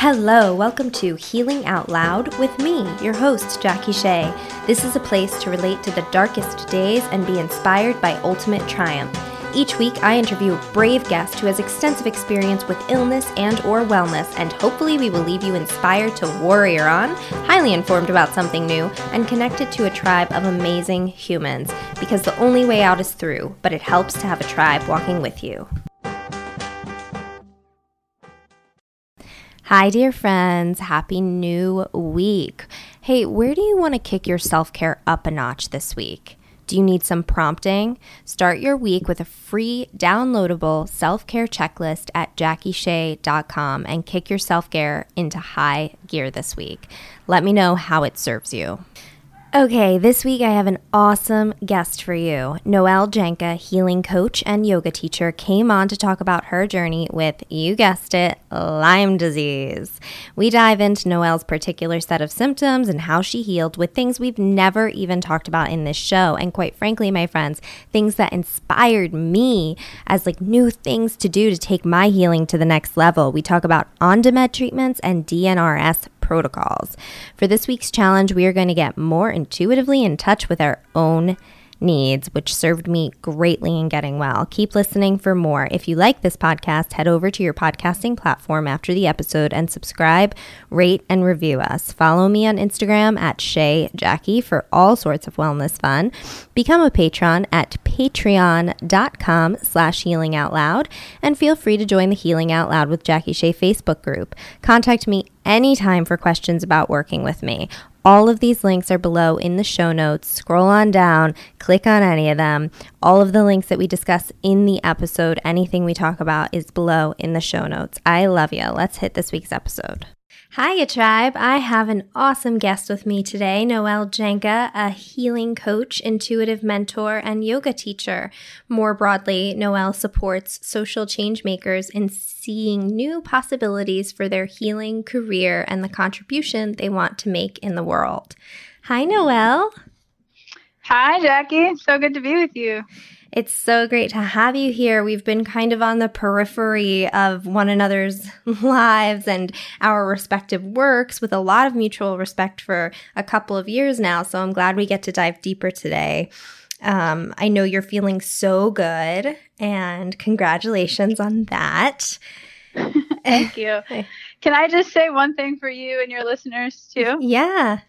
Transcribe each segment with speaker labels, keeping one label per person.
Speaker 1: Hello, welcome to Healing Out Loud with me, your host, Jackie Shea. This is a place to relate to the darkest days and be inspired by ultimate triumph. Each week, I interview a brave guest who has extensive experience with illness and or wellness, and hopefully we will leave you inspired to warrior on, highly informed about something new, and connected to a tribe of amazing humans. Because the only way out is through, but it helps to have a tribe walking with you. Hi, dear friends. Happy new week. Hey, where do you want to kick your self care up a notch this week? Do you need some prompting? Start your week with a free downloadable self care checklist at jackieshea.com and kick your self care into high gear this week. Let me know how it serves you. Okay, this week I have an awesome guest for you. Noelle Janka, healing coach and yoga teacher, came on to talk about her journey with, you guessed it, Lyme disease. We dive into Noelle's particular set of symptoms and how she healed with things we've never even talked about in this show. And quite frankly, my friends, things that inspired me as like new things to do to take my healing to the next level. We talk about on demand treatments and DNRS protocols. For this week's challenge, we are going to get more intuitively in touch with our own needs, which served me greatly in getting well. Keep listening for more. If you like this podcast, head over to your podcasting platform after the episode and subscribe, rate, and review us. Follow me on Instagram at Shea Jackie for all sorts of wellness fun. Become a patron at patreon.com slash healing out loud and feel free to join the Healing Out Loud with Jackie Shea Facebook group. Contact me anytime for questions about working with me. All of these links are below in the show notes. Scroll on down, click on any of them. All of the links that we discuss in the episode, anything we talk about, is below in the show notes. I love you. Let's hit this week's episode. Hiya, tribe. I have an awesome guest with me today, Noelle Janka, a healing coach, intuitive mentor, and yoga teacher. More broadly, Noelle supports social change makers in seeing new possibilities for their healing career and the contribution they want to make in the world. Hi, Noelle.
Speaker 2: Hi, Jackie. So good to be with you.
Speaker 1: It's so great to have you here. We've been kind of on the periphery of one another's lives and our respective works with a lot of mutual respect for a couple of years now. So I'm glad we get to dive deeper today. Um, I know you're feeling so good, and congratulations on that.
Speaker 2: Thank you. Can I just say one thing for you and your listeners too?
Speaker 1: Yeah.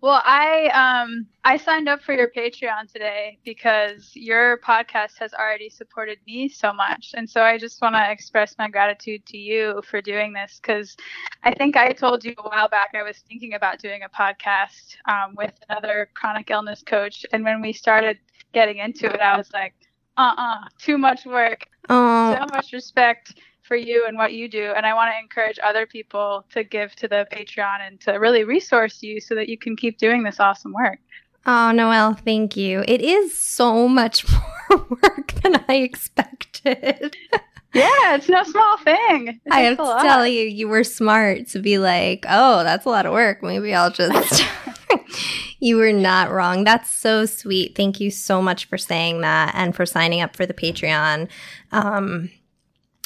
Speaker 2: Well, I um I signed up for your Patreon today because your podcast has already supported me so much. And so I just want to express my gratitude to you for doing this cuz I think I told you a while back I was thinking about doing a podcast um, with another chronic illness coach and when we started getting into it I was like, "Uh-uh, too much work."
Speaker 1: Oh.
Speaker 2: So much respect for you and what you do. And I want to encourage other people to give to the Patreon and to really resource you so that you can keep doing this awesome work.
Speaker 1: Oh, Noelle, thank you. It is so much more work than I expected.
Speaker 2: yeah, it's no small thing. It
Speaker 1: I have to tell you, you were smart to be like, oh, that's a lot of work. Maybe I'll just. you were not wrong. That's so sweet. Thank you so much for saying that and for signing up for the Patreon. Um,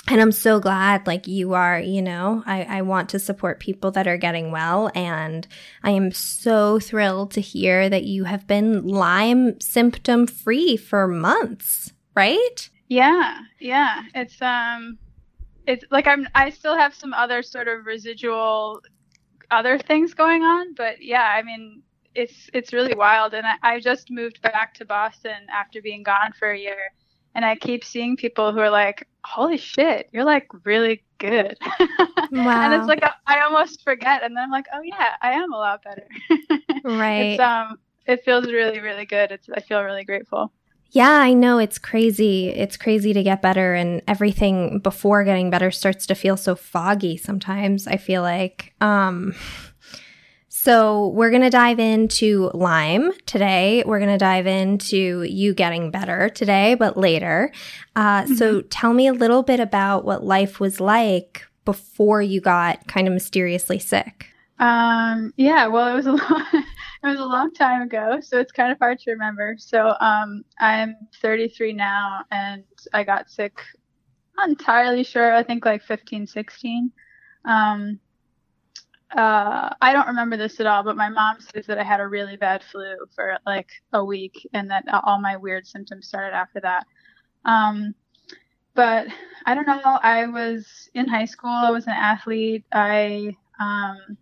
Speaker 1: and I'm so glad like you are, you know, I, I want to support people that are getting well. And I am so thrilled to hear that you have been Lyme symptom free for months, right?
Speaker 2: Yeah. Yeah. It's, um, it's like I'm, I still have some other sort of residual other things going on, but yeah, I mean, it's, it's really wild. And I, I just moved back to Boston after being gone for a year and I keep seeing people who are like, "Holy shit, you're like really good."
Speaker 1: Wow.
Speaker 2: and it's like I almost forget, and then I'm like, "Oh yeah, I am a lot better."
Speaker 1: right.
Speaker 2: It's um, it feels really, really good. It's I feel really grateful.
Speaker 1: Yeah, I know it's crazy. It's crazy to get better, and everything before getting better starts to feel so foggy. Sometimes I feel like, um, so we're going to dive into Lyme today. We're going to dive into you getting better today, but later. Uh, mm-hmm. So tell me a little bit about what life was like before you got kind of mysteriously sick.
Speaker 2: Um, yeah, well, it was a long, it was a long time ago, so it's kind of hard to remember. So um, I'm 33 now, and I got sick. Not entirely sure. I think like 15, 16. Um, uh, I don't remember this at all, but my mom says that I had a really bad flu for like a week, and that all my weird symptoms started after that. Um, but I don't know. I was in high school. I was an athlete. I um,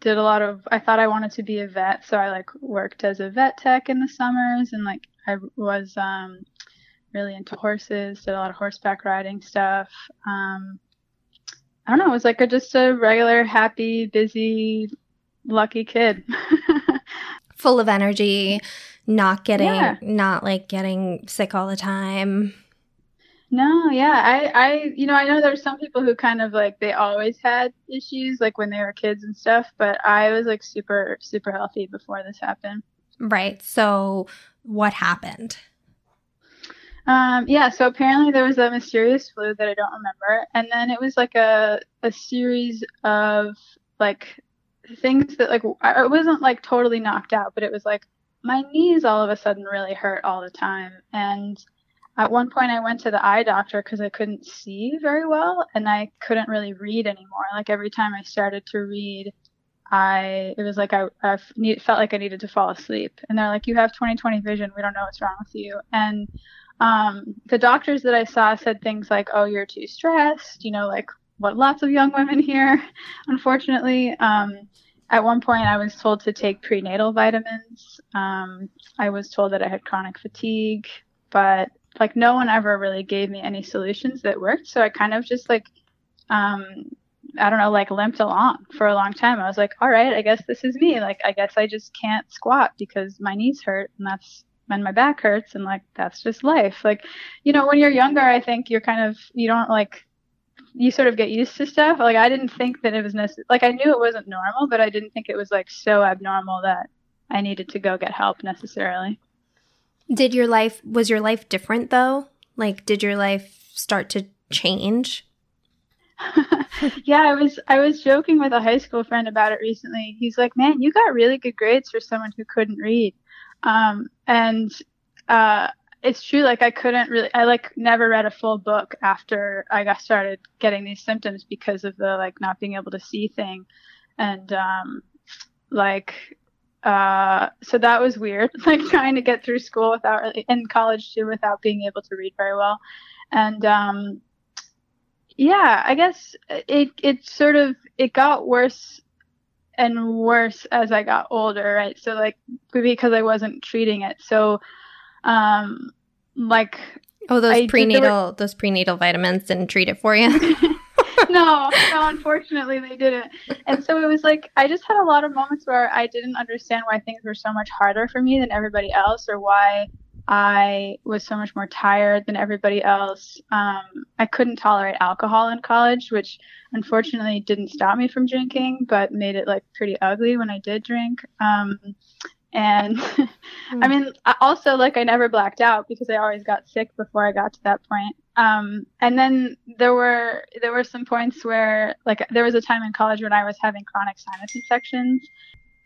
Speaker 2: did a lot of. I thought I wanted to be a vet, so I like worked as a vet tech in the summers, and like I was um, really into horses. Did a lot of horseback riding stuff. Um, I don't know. It was like a, just a regular, happy, busy, lucky kid.
Speaker 1: Full of energy, not getting, yeah. not like getting sick all the time.
Speaker 2: No, yeah, I, I, you know, I know there's some people who kind of like they always had issues like when they were kids and stuff, but I was like super, super healthy before this happened.
Speaker 1: Right. So, what happened?
Speaker 2: Um, yeah, so apparently there was a mysterious flu that I don't remember, and then it was like a a series of like things that like I wasn't like totally knocked out, but it was like my knees all of a sudden really hurt all the time, and at one point I went to the eye doctor because I couldn't see very well and I couldn't really read anymore. Like every time I started to read, I it was like I, I need, felt like I needed to fall asleep, and they're like, "You have 20/20 vision. We don't know what's wrong with you." And um, the doctors that I saw said things like, "Oh, you're too stressed," you know, like what lots of young women hear, unfortunately. Um, at one point, I was told to take prenatal vitamins. Um, I was told that I had chronic fatigue, but like no one ever really gave me any solutions that worked. So I kind of just like, um, I don't know, like limped along for a long time. I was like, all right, I guess this is me. Like, I guess I just can't squat because my knees hurt, and that's and my back hurts and like that's just life. Like you know when you're younger i think you're kind of you don't like you sort of get used to stuff. Like i didn't think that it was necessary like i knew it wasn't normal but i didn't think it was like so abnormal that i needed to go get help necessarily.
Speaker 1: Did your life was your life different though? Like did your life start to change?
Speaker 2: Yeah, I was I was joking with a high school friend about it recently. He's like, "Man, you got really good grades for someone who couldn't read." Um, and uh, it's true, like I couldn't really, I like never read a full book after I got started getting these symptoms because of the like not being able to see thing. And um, like, uh, so that was weird, like trying to get through school without really, in college too, without being able to read very well. And um, yeah, I guess it it sort of it got worse and worse as I got older, right? So like because I wasn't treating it. So um like
Speaker 1: Oh, those I prenatal were... those prenatal vitamins didn't treat it for you.
Speaker 2: no, no, unfortunately they didn't. And so it was like I just had a lot of moments where I didn't understand why things were so much harder for me than everybody else or why I was so much more tired than everybody else. Um, I couldn't tolerate alcohol in college, which unfortunately didn't stop me from drinking, but made it like pretty ugly when I did drink. Um, and mm. I mean, also like I never blacked out because I always got sick before I got to that point. Um, and then there were there were some points where like there was a time in college when I was having chronic sinus infections.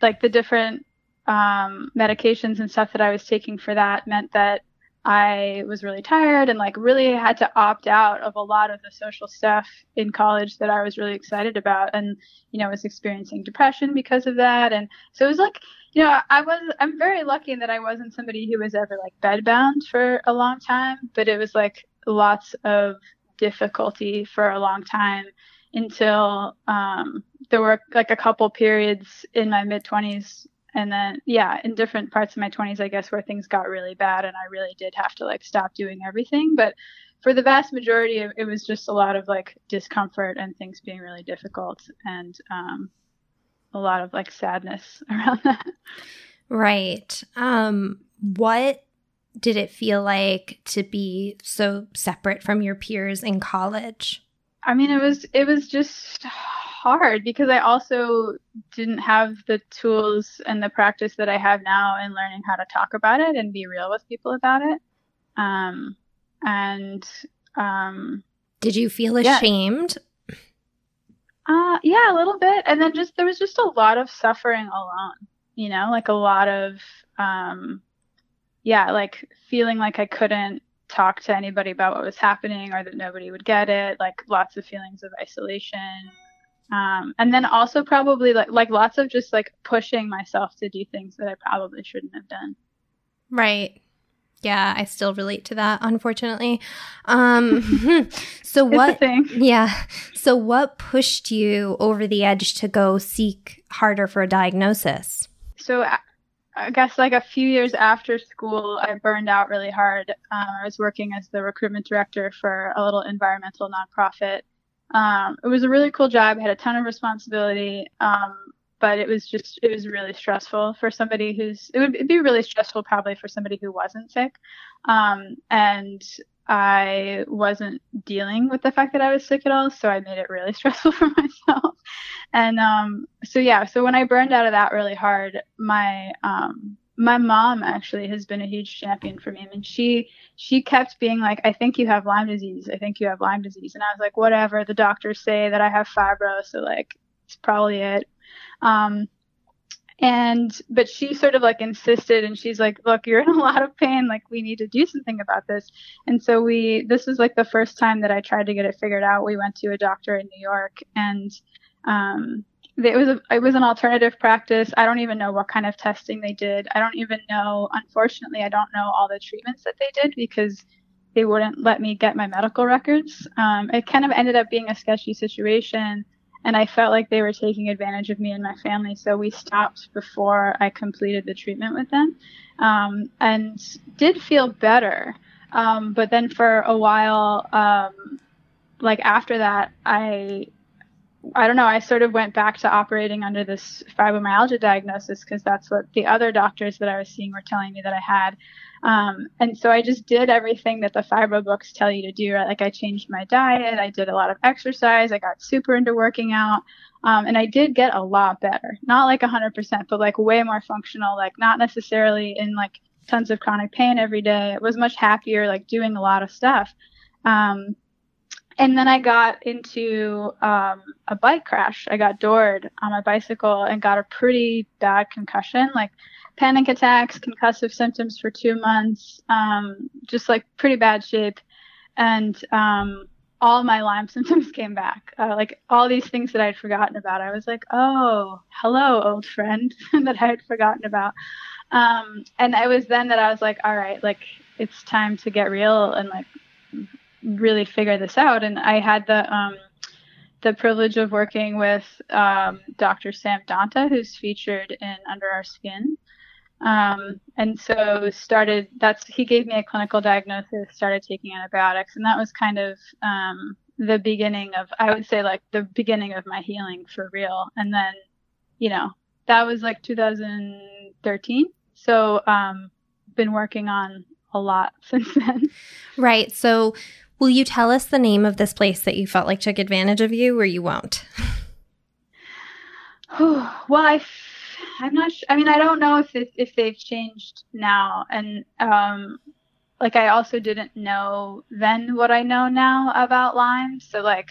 Speaker 2: Like the different um, medications and stuff that I was taking for that meant that I was really tired and like really had to opt out of a lot of the social stuff in college that I was really excited about and you know was experiencing depression because of that. And so it was like you know I was I'm very lucky that I wasn't somebody who was ever like bedbound for a long time but it was like lots of difficulty for a long time until um, there were like a couple periods in my mid 20s and then yeah in different parts of my 20s i guess where things got really bad and i really did have to like stop doing everything. But for the vast majority it, it was just a lot of like discomfort and things being really difficult and um, a lot of like sadness around that.
Speaker 1: Right. Um what did it feel like to be so separate from your peers in college?
Speaker 2: I mean it was it was just hard because I also didn't have the tools and the practice that I have now in learning how to talk about it and be real with people about it. Um, and um,
Speaker 1: did you feel ashamed?
Speaker 2: Yeah. Uh, yeah, a little bit. And then just there was just a lot of suffering alone. You know, like a lot of um, yeah, like feeling like I couldn't talk to anybody about what was happening or that nobody would get it. Like lots of feelings of isolation Um, and then also probably like like lots of just like pushing myself to do things that I probably shouldn't have done.
Speaker 1: Right. Yeah, I still relate to that, unfortunately. Um, so what? Yeah. So what pushed you over the edge to go seek harder for a diagnosis?
Speaker 2: So I guess like a few years after school, I burned out really hard. Um, I was working as the recruitment director for a little environmental nonprofit. Um, it was a really cool job. I had a ton of responsibility. Um, but it was just it was really stressful for somebody who's it would be really stressful probably for somebody who wasn't sick um, and i wasn't dealing with the fact that i was sick at all so i made it really stressful for myself and um, so yeah so when i burned out of that really hard my um, my mom actually has been a huge champion for me. And she she kept being like i think you have lyme disease. I think you have lyme disease. And i was like whatever. The doctors say that i have fibro so like it's probably it. Um, and but she sort of like insisted and she's like look you're in a lot of pain. Like we need to do something about this. And so we this was like the first time that i tried to get it figured out. We went to a doctor in new york and um, it was a, it was an alternative practice i don't even know what kind of testing they did i don't even know unfortunately i don't know all the treatments that they did because they wouldn't let me get my medical records um, it kind of ended up being a sketchy situation and I felt like they were taking advantage of me and my family. So we stopped before I completed the treatment with them, um, and did feel better. Um, but then for a while, um, like after that, I I don't know. I sort of went back to operating under this fibromyalgia diagnosis because that's what the other doctors that I was seeing were telling me that I had. Um, and so I just did everything that the fibro books tell you to do. Right? Like I changed my diet, I did a lot of exercise, I got super into working out, um, and I did get a lot better. Not like 100%, but like way more functional. Like not necessarily in like tons of chronic pain every day. I was much happier, like doing a lot of stuff. Um, and then I got into um, a bike crash. I got doored on my bicycle and got a pretty bad concussion, like panic attacks, concussive symptoms for two months, um, just like pretty bad shape. And um, all my Lyme symptoms came back. Uh, like all these things that I'd forgotten about. I was like, oh, hello, old friend that I had forgotten about. Um, and it was then that I was like, all right, like it's time to get real and like really figure this out. And I had the um, the privilege of working with um, Dr. Sam Donta, who's featured in Under Our Skin. Um, and so started that's he gave me a clinical diagnosis, started taking antibiotics, and that was kind of um, the beginning of I would say like the beginning of my healing for real. And then, you know, that was like 2013. So um, been working on a lot since then.
Speaker 1: Right. So will you tell us the name of this place that you felt like took advantage of you, or you won't?
Speaker 2: well, I I'm not. Sh- I mean, I don't know if it, if they've changed now, and um, like I also didn't know then what I know now about Lyme. So like,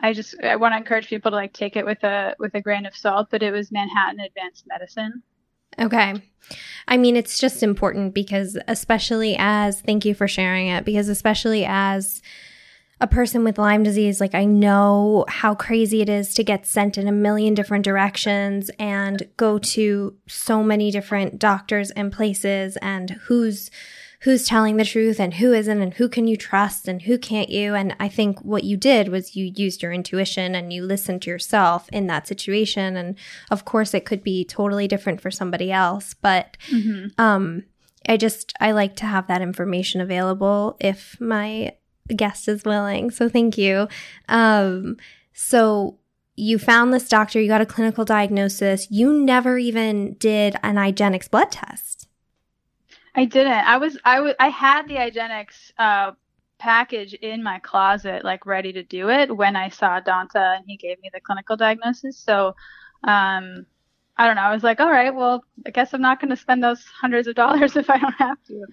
Speaker 2: I just I want to encourage people to like take it with a with a grain of salt. But it was Manhattan Advanced Medicine.
Speaker 1: Okay. I mean, it's just important because, especially as, thank you for sharing it, because especially as a person with Lyme disease, like I know how crazy it is to get sent in a million different directions and go to so many different doctors and places and who's who's telling the truth and who isn't and who can you trust and who can't you and I think what you did was you used your intuition and you listened to yourself in that situation and of course it could be totally different for somebody else but mm-hmm. um I just I like to have that information available if my guest is willing. So thank you. Um, so you found this doctor, you got a clinical diagnosis. You never even did an IGeneX blood test.
Speaker 2: I didn't. I was I was I had the IGeneX uh, package in my closet, like ready to do it when I saw Donta and he gave me the clinical diagnosis. So um, I don't know. I was like, all right, well, I guess I'm not going to spend those hundreds of dollars if I don't have to.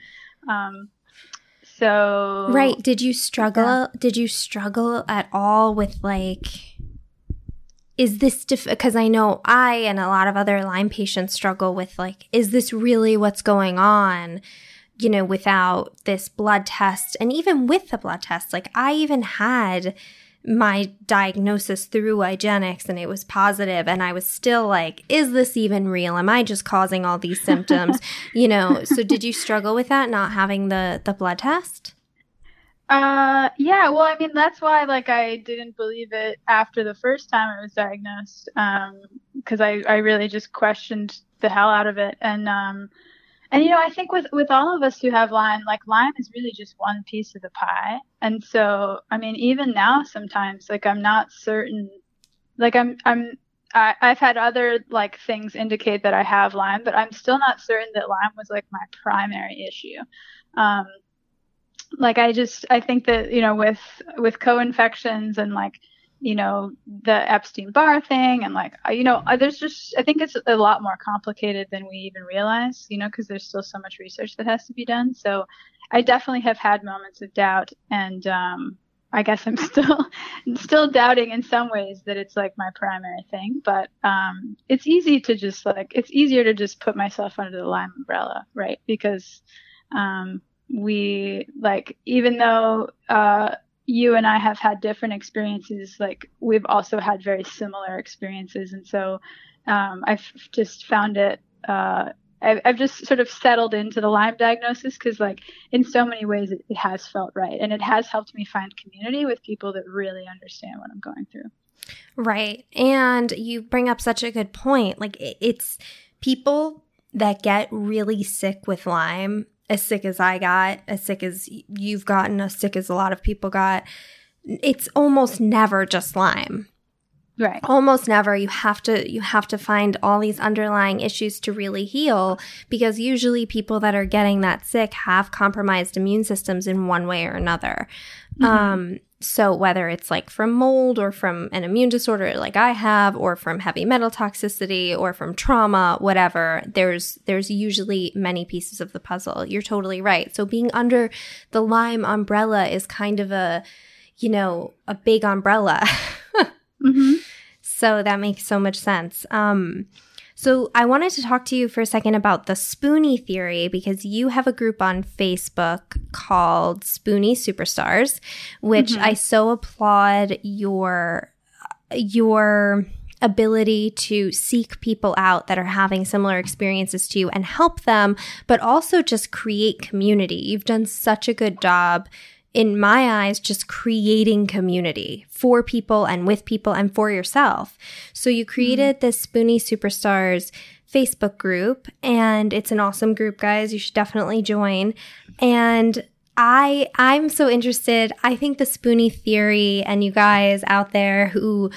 Speaker 2: Um, so
Speaker 1: Right. Did you struggle yeah. did you struggle at all with like is this because I know I and a lot of other Lyme patients struggle with like is this really what's going on? You know, without this blood test and even with the blood test, like I even had my diagnosis through IGeneX and it was positive and I was still like, is this even real? Am I just causing all these symptoms? you know, so did you struggle with that not having the the blood test?
Speaker 2: Uh yeah, well I mean that's why like I didn't believe it after the first time I was diagnosed um cuz I I really just questioned the hell out of it and um and you know, I think with with all of us who have Lyme, like Lyme is really just one piece of the pie. And so, I mean, even now, sometimes like I'm not certain. Like I'm I'm I, I've had other like things indicate that I have Lyme, but I'm still not certain that Lyme was like my primary issue. Um, like I just I think that you know with with co-infections and like you know the Epstein Barr thing and like you know uh, there's just I think it's a lot more complicated than we even realize you know because there's still so much research that has to be done. So I definitely have had moments of doubt and um, I guess I'm still still doubting in some ways that it's like my primary thing. But um, it's easy to just like it's easier to just put myself under the Lyme umbrella right? Because um, we like even though uh, you and I have had different experiences. Like we've also had very similar experiences, and so um, I've just found it. Uh, I've, I've, just sort of settled into the Lyme diagnosis because, like, in so many ways, it, it has felt right, and it has helped me find community with people that really understand what I'm going through.
Speaker 1: Right, and you bring up such a good point. Like, it's people that get really sick with Lyme as sick as I got, as sick as you've gotten, as sick as a lot of people got, it's almost never just Lyme.
Speaker 2: Right.
Speaker 1: Almost never. You have to you have to find all these underlying issues to really heal because usually people that are getting that sick have compromised immune systems in one way or another. Mm-hmm. Um so whether it's like from mold or from an immune disorder like I have or from heavy metal toxicity or from trauma, whatever, there's there's usually many pieces of the puzzle. You're totally right. So being under the Lyme umbrella is kind of a you know, a big umbrella. mm-hmm. So that makes so much sense. Um so I wanted to talk to you for a second about the Spoonie theory because you have a group on Facebook called Spoonie Superstars, which mm-hmm. I so applaud your your ability to seek people out that are having similar experiences to you and help them, but also just create community. You've done such a good job in my eyes, just creating community for people and with people and for yourself. So you created mm-hmm. this Spoonie Superstars Facebook group, and it's an awesome group, guys. You should definitely join. And I I'm so interested. I think the Spoonie theory and you guys out there who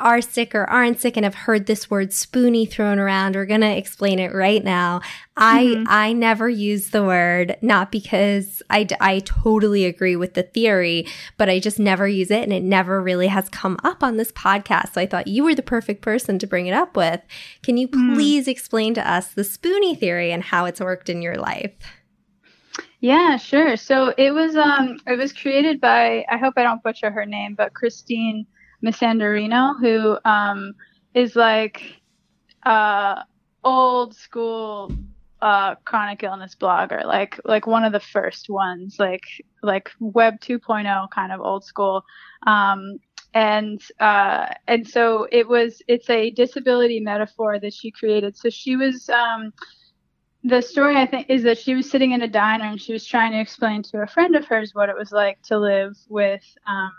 Speaker 1: are sick or aren't sick and have heard this word spoonie thrown around, we're going to explain it right now. I, mm-hmm. I never use the word, not because I, I totally agree with the theory, but I just never use it and it never really has come up on this podcast. So I thought you were the perfect person to bring it up with. Can you mm-hmm. please mm-hmm. explain to us the spoonie theory and how it's worked in your life?
Speaker 2: Yeah, sure. So it was um it was created by I hope I don't butcher her name, but Christine Misandrino, who um, is like uh, old school uh, chronic illness blogger, like like one of the first ones, like like Web 2.0 kind of old school. Um, and uh, and so it was it's a disability metaphor that she created. So she was um, the story I think is that she was sitting in a diner and she was trying to explain to a friend of hers what it was like to live with um,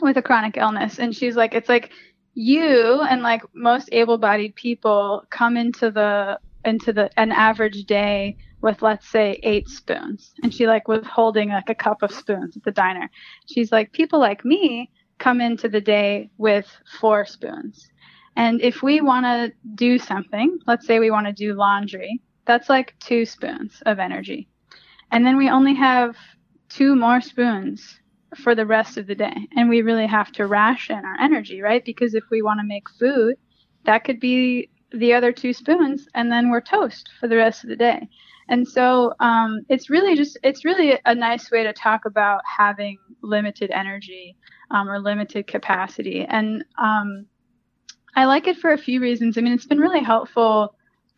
Speaker 2: with a chronic illness. And she's like it's like you and like most able-bodied people come into the into the an average day with let's say eight spoons. And she like was holding like a cup of spoons at the diner. She's like people like me come into the day with four spoons. And if we want to do something let's say we want to do laundry that's like two spoons of energy. And then we only have two more spoons for the rest of the day. And we really have to ration our energy, right? Because if we want to make food, that could be the other two spoons, and then we're toast for the rest of the day. And so um, it's really just it's really a nice way to talk about having limited energy um, or limited capacity. And um, I like it for a few reasons. I mean, it's been really helpful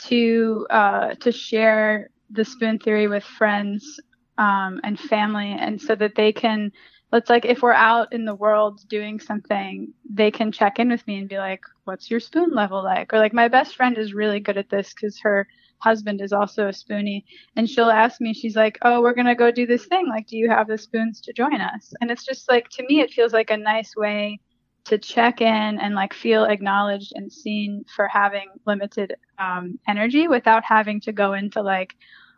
Speaker 2: to uh, to share the spoon theory with friends um, and family, and so that they can it's like if we're out in the world doing something, they can check in with me and be like, "What's your spoon level like?" Or like my best friend is really good at this because her husband is also a spoonie, and she'll ask me, she's like, "Oh, we're gonna go do this thing. Like, do you have the spoons to join us?" And it's just like to me, it feels like a nice way to check in and like feel acknowledged and seen for having limited um, energy without having to go into like,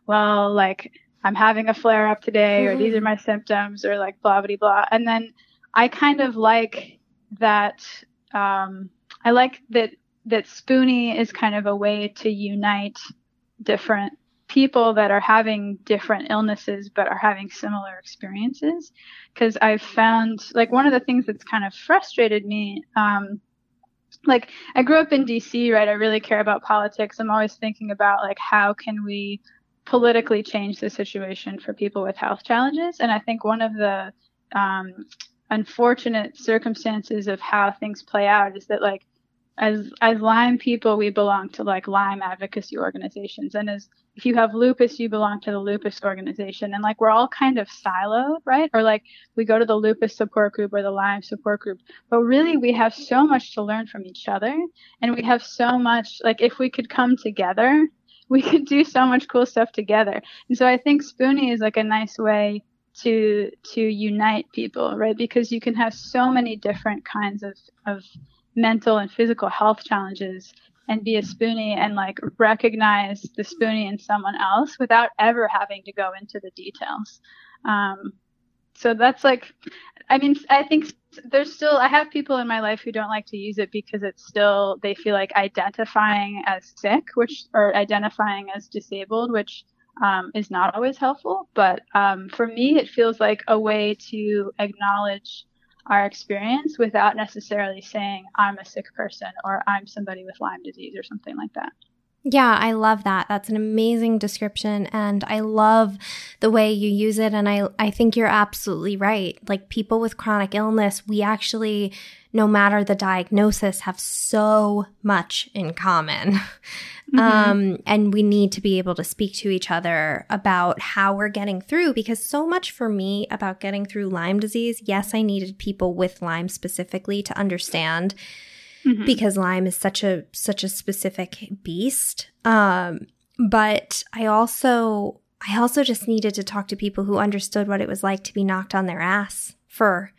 Speaker 2: well, like I'm having a flare up today, or these are my symptoms, or like blah blah blah. And then I kind of like that. Um, I like that that Spoonie is kind of a way to unite different people that are having different illnesses but are having similar experiences. Because I've found like one of the things that's kind of frustrated me. Um, like I grew up in DC, right? I really care about politics. I'm always thinking about like how can we politically change the situation for people with health challenges. And I think one of the um, unfortunate circumstances of how things play out is that like as as Lyme people, we belong to like Lyme advocacy organizations, and as if you have lupus, you belong to the lupus organization, and like we're all kind of siloed, right? Or like we go to the lupus support group or the Lyme support group, but really we have so much to learn from each other, and we have so much like if we could come together we could do so much cool stuff together. And so I think Spoonie is like a nice way to to unite people, right? Because you can have so many different kinds of of mental and physical health challenges and be a spoonie and like recognize the spoonie in someone else without ever having to go into the details. Um, so that's like, I mean, I think there's still I have people in my life who don't like to use it because it's still they feel like identifying as sick, which or identifying as disabled, which um, is not always helpful. But um, for me, it feels like a way to acknowledge our experience without necessarily saying I'm a sick person or I'm somebody with Lyme disease or something like that.
Speaker 1: Yeah, I love that. That's an amazing description and I love the way you use it and I I think you're absolutely right. Like people with chronic illness, we actually no matter the diagnosis have so much in common. Mm-hmm. Um and we need to be able to speak to each other about how we're getting through because so much for me about getting through Lyme disease, yes, I needed people with Lyme specifically to understand mm-hmm. because Lyme is such a such a specific beast. Um, but I also I also just needed to talk to people who understood what it was like to be knocked on their ass for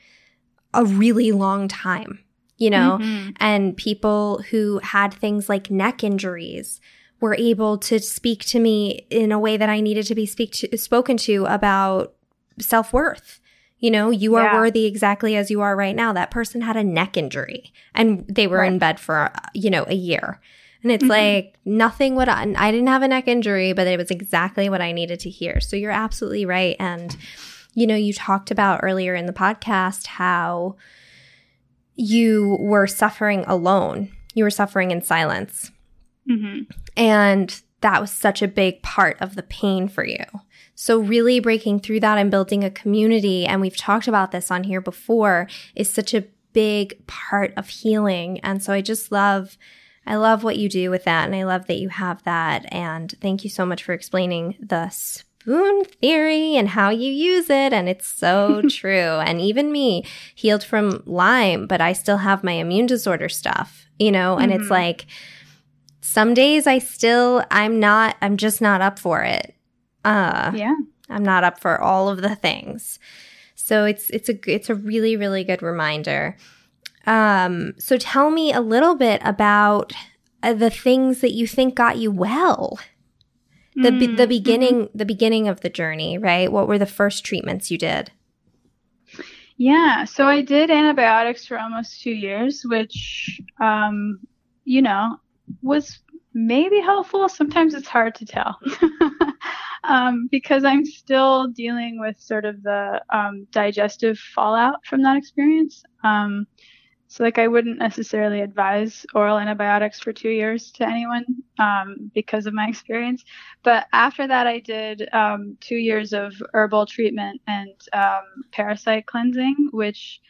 Speaker 1: a really long time, you know, mm-hmm. and people who had things like neck injuries were able to speak to me in a way that I needed to be speak to, spoken to about self worth you know, you are yeah. worthy exactly as you are right now. That person had a neck injury and they were right. in bed for, you know, a year. And it's mm-hmm. like nothing would, I, I didn't have a neck injury, but it was exactly what I needed to hear. So you're absolutely right. And, you know, you talked about earlier in the podcast how you were suffering alone, you were suffering in silence. Mm-hmm. And that was such a big part of the pain for you. So really breaking through that and building a community, and we've talked about this on here before, is such a big part of healing. And so I just love, I love what you do with that. And I love that you have that. And thank you so much for explaining the spoon theory and how you use it. And it's so true. And even me healed from Lyme, but I still have my immune disorder stuff, you know, and mm-hmm. it's like, some days I still, I'm not, I'm just not up for it. Uh, yeah. I'm not up for all of the things. So it's it's a it's a really really good reminder. Um, so tell me a little bit about uh, the things that you think got you well. The mm, the beginning mm-hmm. the beginning of the journey, right? What were the first treatments you did?
Speaker 2: Yeah, so I did antibiotics for almost two years, which, um, you know, was maybe helpful. Sometimes it's hard to tell. um, because I'm still dealing with sort of the um, digestive fallout from that experience. Um, so, like, I wouldn't necessarily advise oral antibiotics for two years to anyone um, because of my experience. But after that, I did um, two years of herbal treatment and um, parasite cleansing, which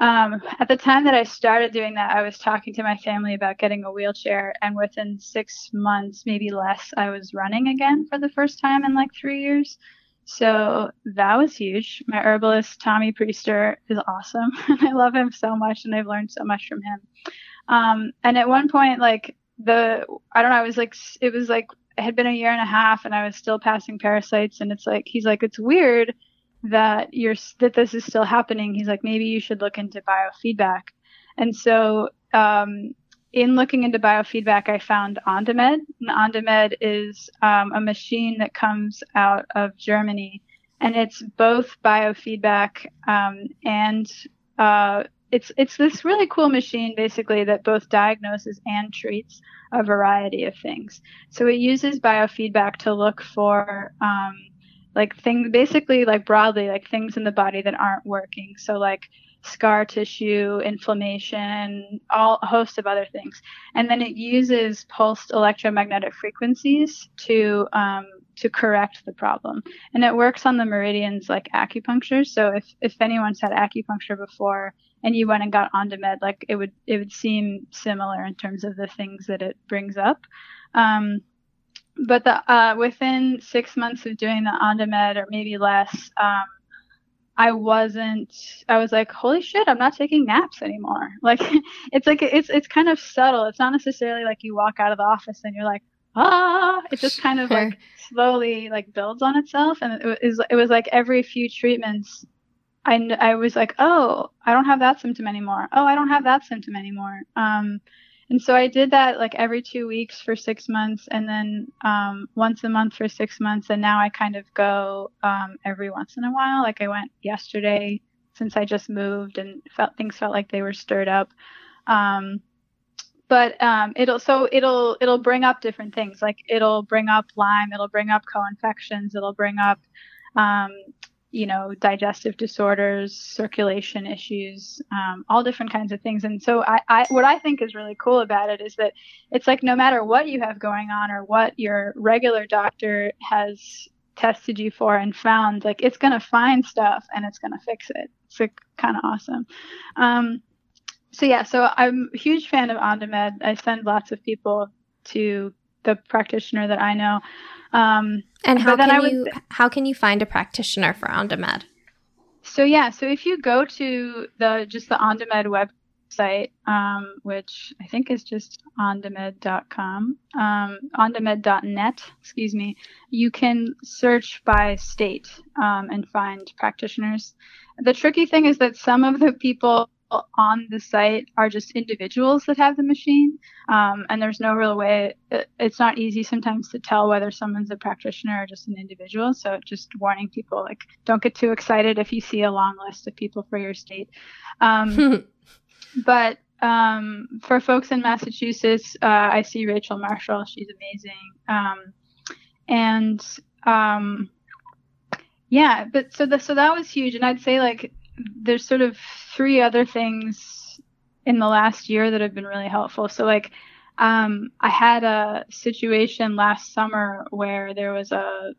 Speaker 2: um, at the time that I started doing that, I was talking to my family about getting a wheelchair, and within six months, maybe less, I was running again for the first time in like three years. So that was huge. My herbalist, Tommy Priester, is awesome. And I love him so much and I've learned so much from him. Um, and at one point, like the, I don't know, I was like, it was like, it had been a year and a half and I was still passing parasites. And it's like, he's like, it's weird that you're, that this is still happening. He's like, maybe you should look into biofeedback. And so, um, in looking into biofeedback, I found Ondamed. And Ondamed is um, a machine that comes out of Germany, and it's both biofeedback um, and uh, it's it's this really cool machine basically that both diagnoses and treats a variety of things. So it uses biofeedback to look for um, like things basically like broadly like things in the body that aren't working. So like scar tissue, inflammation, all a host of other things. And then it uses pulsed electromagnetic frequencies to um, to correct the problem. And it works on the meridians like acupuncture. So if if anyone's had acupuncture before and you went and got Ondamed like it would it would seem similar in terms of the things that it brings up. Um, but the uh, within six months of doing the Ondamed, or maybe less, um, I wasn't I was like, holy shit, I'm not taking naps anymore. Like it's like it's it's kind of subtle. It's not necessarily like you walk out of the office and you're like, ah, it just kind of like slowly like builds on itself and it was it was like every few treatments I I was like, "Oh, I don't have that symptom anymore. Oh, I don't have that symptom anymore." Um and so I did that like every two weeks for six months, and then um, once a month for six months. And now I kind of go um, every once in a while. Like I went yesterday since I just moved and felt things felt like they were stirred up. Um, but um, it'll so it'll it'll bring up different things. Like it'll bring up Lyme. It'll bring up co-infections. It'll bring up um, you know, digestive disorders, circulation issues, um, all different kinds of things. And so I, I, what I think is really cool about it is that it's like no matter what you have going on or what your regular doctor has tested you for and found, like it's going to find stuff and it's going to fix it. It's like kind of awesome. Um, so yeah, so I'm a huge fan of Ondamed. I send lots of people to the practitioner that I know. Um,
Speaker 1: and how can you how can you find a practitioner for Ondamed?
Speaker 2: So yeah, so if you go to the just the Ondamed website, um, which I think is just ondamed.com, um, ondamed.net, excuse me, you can search by state um, and find practitioners. The tricky thing is that some of the people on the site are just individuals that have the machine, um, and there's no real way. It's not easy sometimes to tell whether someone's a practitioner or just an individual. So just warning people, like, don't get too excited if you see a long list of people for your state. Um, but um, for folks in Massachusetts, uh, I see Rachel Marshall. She's amazing. Um, and um, yeah, but so the, so that was huge, and I'd say like there's sort of three other things in the last year that have been really helpful. So like um, I had a situation last summer where there was a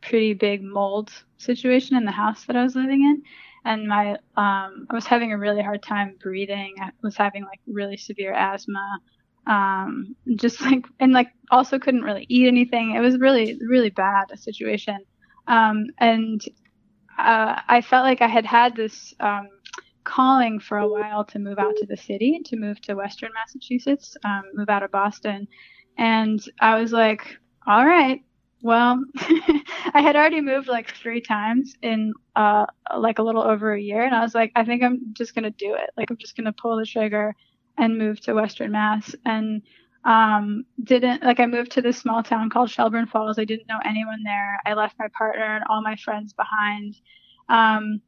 Speaker 2: pretty big mold situation in the house that I was living in. And my, um, I was having a really hard time breathing. I was having like really severe asthma. Um, just like, and like also couldn't really eat anything. It was really, really bad a situation. Um, and uh, I felt like I had had this um, calling for a while to move out to the city, to move to Western Massachusetts, um, move out of Boston. And I was like, all right, well, I had already moved like three times in uh, like a little over a year. And I was like, I think I'm just going to do it. Like, I'm just going to pull the trigger and move to Western Mass. And um, didn't like I moved to this small town called Shelburne Falls. I didn't know anyone there. I left my partner and all my friends behind. Um,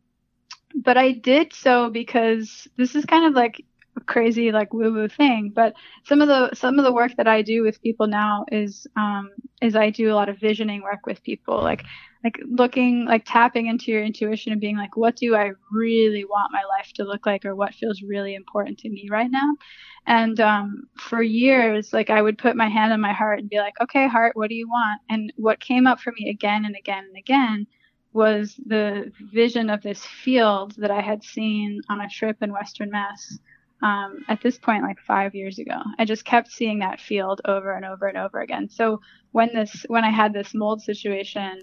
Speaker 2: but I did so because this is kind of like crazy like woo woo thing. But some of the some of the work that I do with people now is um, is I do a lot of visioning work with people, like like looking like tapping into your intuition and being like, what do I really want my life to look like, or what feels really important to me right now. And um, for years, like I would put my hand on my heart and be like, okay, heart, what do you want? And what came up for me again and again and again was the vision of this field that I had seen on a trip in Western Mass. Um, at this point, like five years ago, I just kept seeing that field over and over and over again. So when this, when I had this mold situation,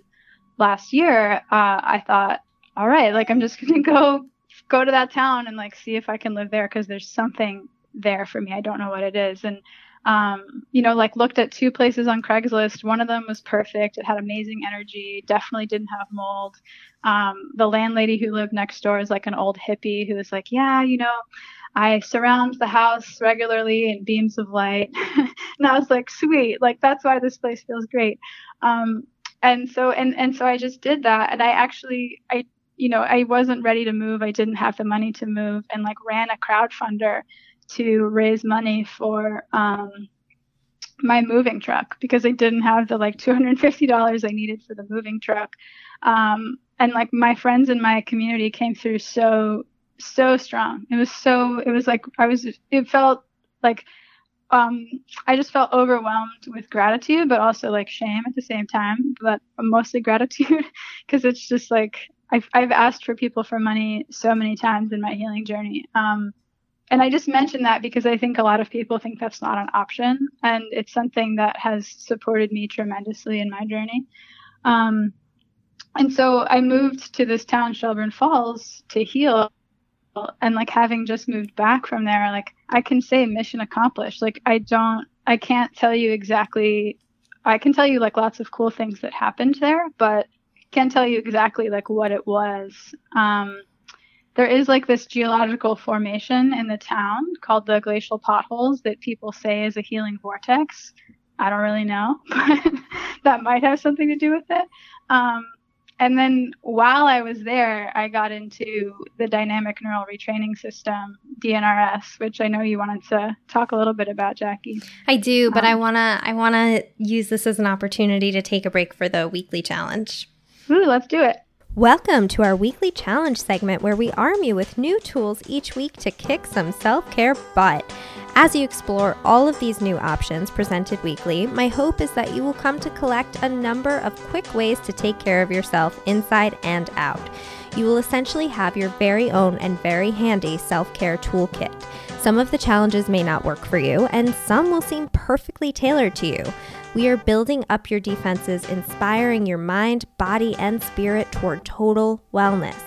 Speaker 2: last year, uh, I thought, all right, like I'm just gonna go go to that town and like see if I can live there because there's something there for me. I don't know what it is, and um, you know, like looked at two places on Craigslist. One of them was perfect. It had amazing energy. Definitely didn't have mold. Um, the landlady who lived next door is like an old hippie who was like, yeah, you know, I surround the house regularly in beams of light. and I was like, sweet, like that's why this place feels great. Um, and so and and so I just did that, and I actually I you know I wasn't ready to move. I didn't have the money to move, and like ran a crowdfunder to raise money for um, my moving truck because I didn't have the like $250 I needed for the moving truck. Um, and like my friends in my community came through so, so strong. It was so, it was like, I was, it felt like, um, I just felt overwhelmed with gratitude, but also like shame at the same time, but mostly gratitude because it's just like, I've, I've asked for people for money so many times in my healing journey. Um, and I just mentioned that because I think a lot of people think that's not an option, and it's something that has supported me tremendously in my journey. Um, and so I moved to this town, Shelburne Falls, to heal. And like having just moved back from there, like I can say mission accomplished. Like I don't, I can't tell you exactly. I can tell you like lots of cool things that happened there, but can't tell you exactly like what it was. Um, there is like this geological formation in the town called the glacial potholes that people say is a healing vortex. I don't really know, but that might have something to do with it. Um, and then while I was there, I got into the dynamic neural retraining system, DNRS, which I know you wanted to talk a little bit about, Jackie.
Speaker 1: I do, but um, I wanna I wanna use this as an opportunity to take a break for the weekly challenge.
Speaker 2: Ooh, let's do it.
Speaker 1: Welcome to our weekly challenge segment where we arm you with new tools each week to kick some self care butt. As you explore all of these new options presented weekly, my hope is that you will come to collect a number of quick ways to take care of yourself inside and out. You will essentially have your very own and very handy self care toolkit. Some of the challenges may not work for you, and some will seem perfectly tailored to you. We are building up your defenses, inspiring your mind, body, and spirit toward total wellness.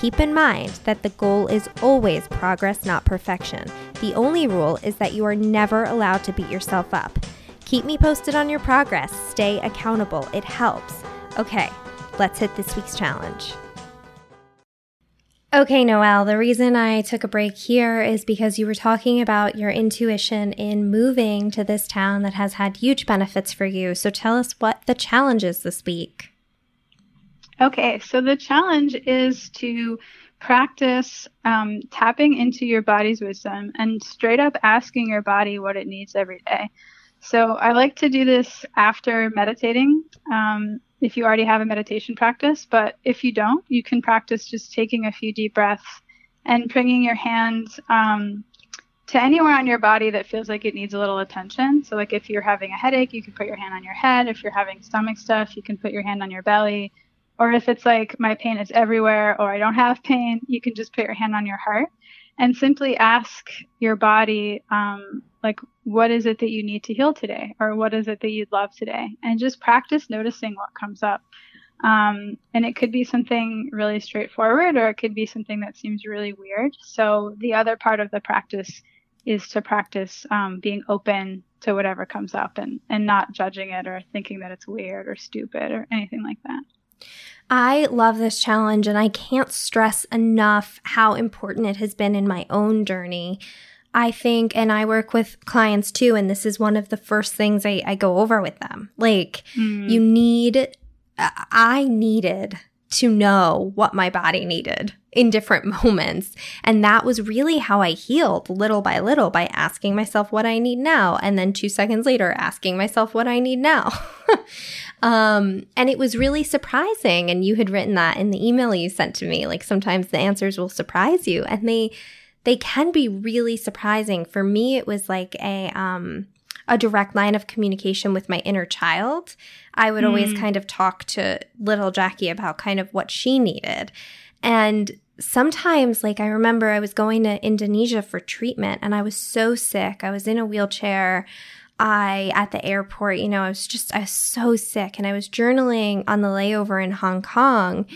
Speaker 1: Keep in mind that the goal is always progress, not perfection. The only rule is that you are never allowed to beat yourself up. Keep me posted on your progress. Stay accountable. It helps. Okay, let's hit this week's challenge. Okay, Noelle, the reason I took a break here is because you were talking about your intuition in moving to this town that has had huge benefits for you. So tell us what the challenge is this week.
Speaker 2: Okay, so the challenge is to practice um, tapping into your body's wisdom and straight up asking your body what it needs every day. So I like to do this after meditating. Um, if you already have a meditation practice. But if you don't, you can practice just taking a few deep breaths and bringing your hand um, to anywhere on your body that feels like it needs a little attention. So, like if you're having a headache, you can put your hand on your head. If you're having stomach stuff, you can put your hand on your belly. Or if it's like my pain is everywhere or I don't have pain, you can just put your hand on your heart and simply ask your body, um, like, what is it that you need to heal today? Or what is it that you'd love today? And just practice noticing what comes up. Um, and it could be something really straightforward or it could be something that seems really weird. So the other part of the practice is to practice um, being open to whatever comes up and, and not judging it or thinking that it's weird or stupid or anything like that.
Speaker 1: I love this challenge and I can't stress enough how important it has been in my own journey. I think, and I work with clients too, and this is one of the first things I, I go over with them. Like, mm. you need, I needed to know what my body needed in different moments. And that was really how I healed little by little by asking myself what I need now. And then two seconds later, asking myself what I need now. Um, and it was really surprising. And you had written that in the email you sent to me. Like sometimes the answers will surprise you, and they they can be really surprising. For me, it was like a um, a direct line of communication with my inner child. I would mm. always kind of talk to little Jackie about kind of what she needed, and sometimes like I remember I was going to Indonesia for treatment, and I was so sick. I was in a wheelchair. I, at the airport, you know, I was just, I was so sick and I was journaling on the layover in Hong Kong.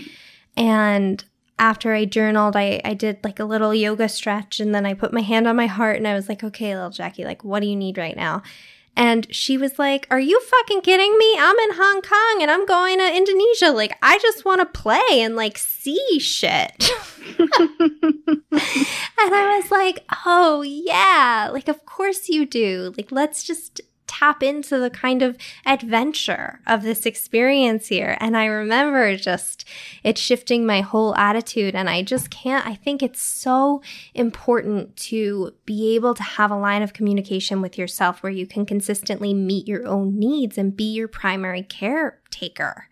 Speaker 1: And after I journaled, I, I did like a little yoga stretch and then I put my hand on my heart and I was like, okay, little Jackie, like, what do you need right now? And she was like, Are you fucking kidding me? I'm in Hong Kong and I'm going to Indonesia. Like, I just want to play and like see shit. and I was like, Oh, yeah. Like, of course you do. Like, let's just tap into the kind of adventure of this experience here. And I remember just it shifting my whole attitude. And I just can't, I think it's so important to be able to have a line of communication with yourself where you can consistently meet your own needs and be your primary caretaker.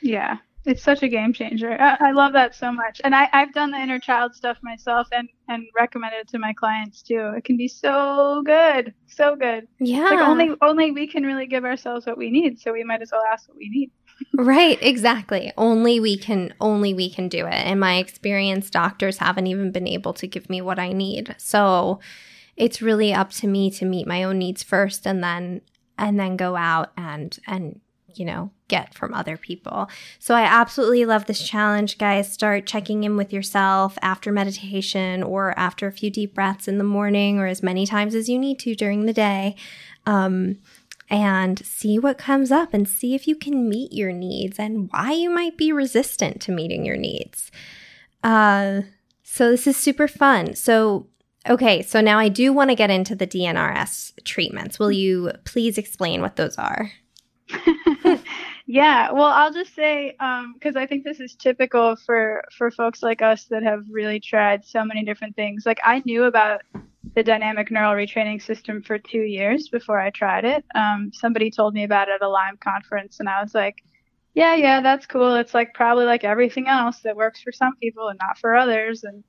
Speaker 2: Yeah. It's such a game changer. I, I love that so much. And I, I've done the inner child stuff myself and, and recommended it to my clients too. It can be so good. So good.
Speaker 1: Yeah.
Speaker 2: Like only only we can really give ourselves what we need. So we might as well ask what we need.
Speaker 1: right, exactly. Only we can only we can do it. In my experience, doctors haven't even been able to give me what I need. So it's really up to me to meet my own needs first and then and then go out and and you know, get from other people. So I absolutely love this challenge, guys. Start checking in with yourself after meditation or after a few deep breaths in the morning or as many times as you need to during the day. Um, and see what comes up and see if you can meet your needs and why you might be resistant to meeting your needs. Uh, so this is super fun. So Okay, so now I do want to get into the DNRS treatments. Will you please explain what those are?
Speaker 2: yeah, well, I'll just say because um, I think this is typical for for folks like us that have really tried so many different things. Like I knew about the dynamic neural retraining system for two years before I tried it. Um, somebody told me about it at a Lyme conference, and I was like, "Yeah, yeah, that's cool. It's like probably like everything else that works for some people and not for others." And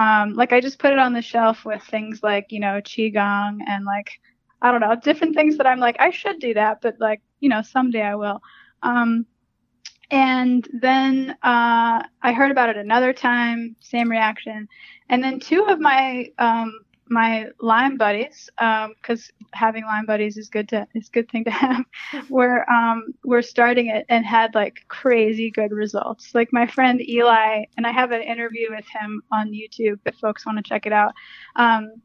Speaker 2: um, like I just put it on the shelf with things like you know qigong and like I don't know different things that I'm like I should do that, but like you know, someday I will. Um, and then uh, I heard about it another time, same reaction. And then two of my um, my Lyme buddies, because um, having Lyme buddies is good to is a good thing to have, were um, were starting it and had like crazy good results. Like my friend Eli, and I have an interview with him on YouTube if folks want to check it out. Um,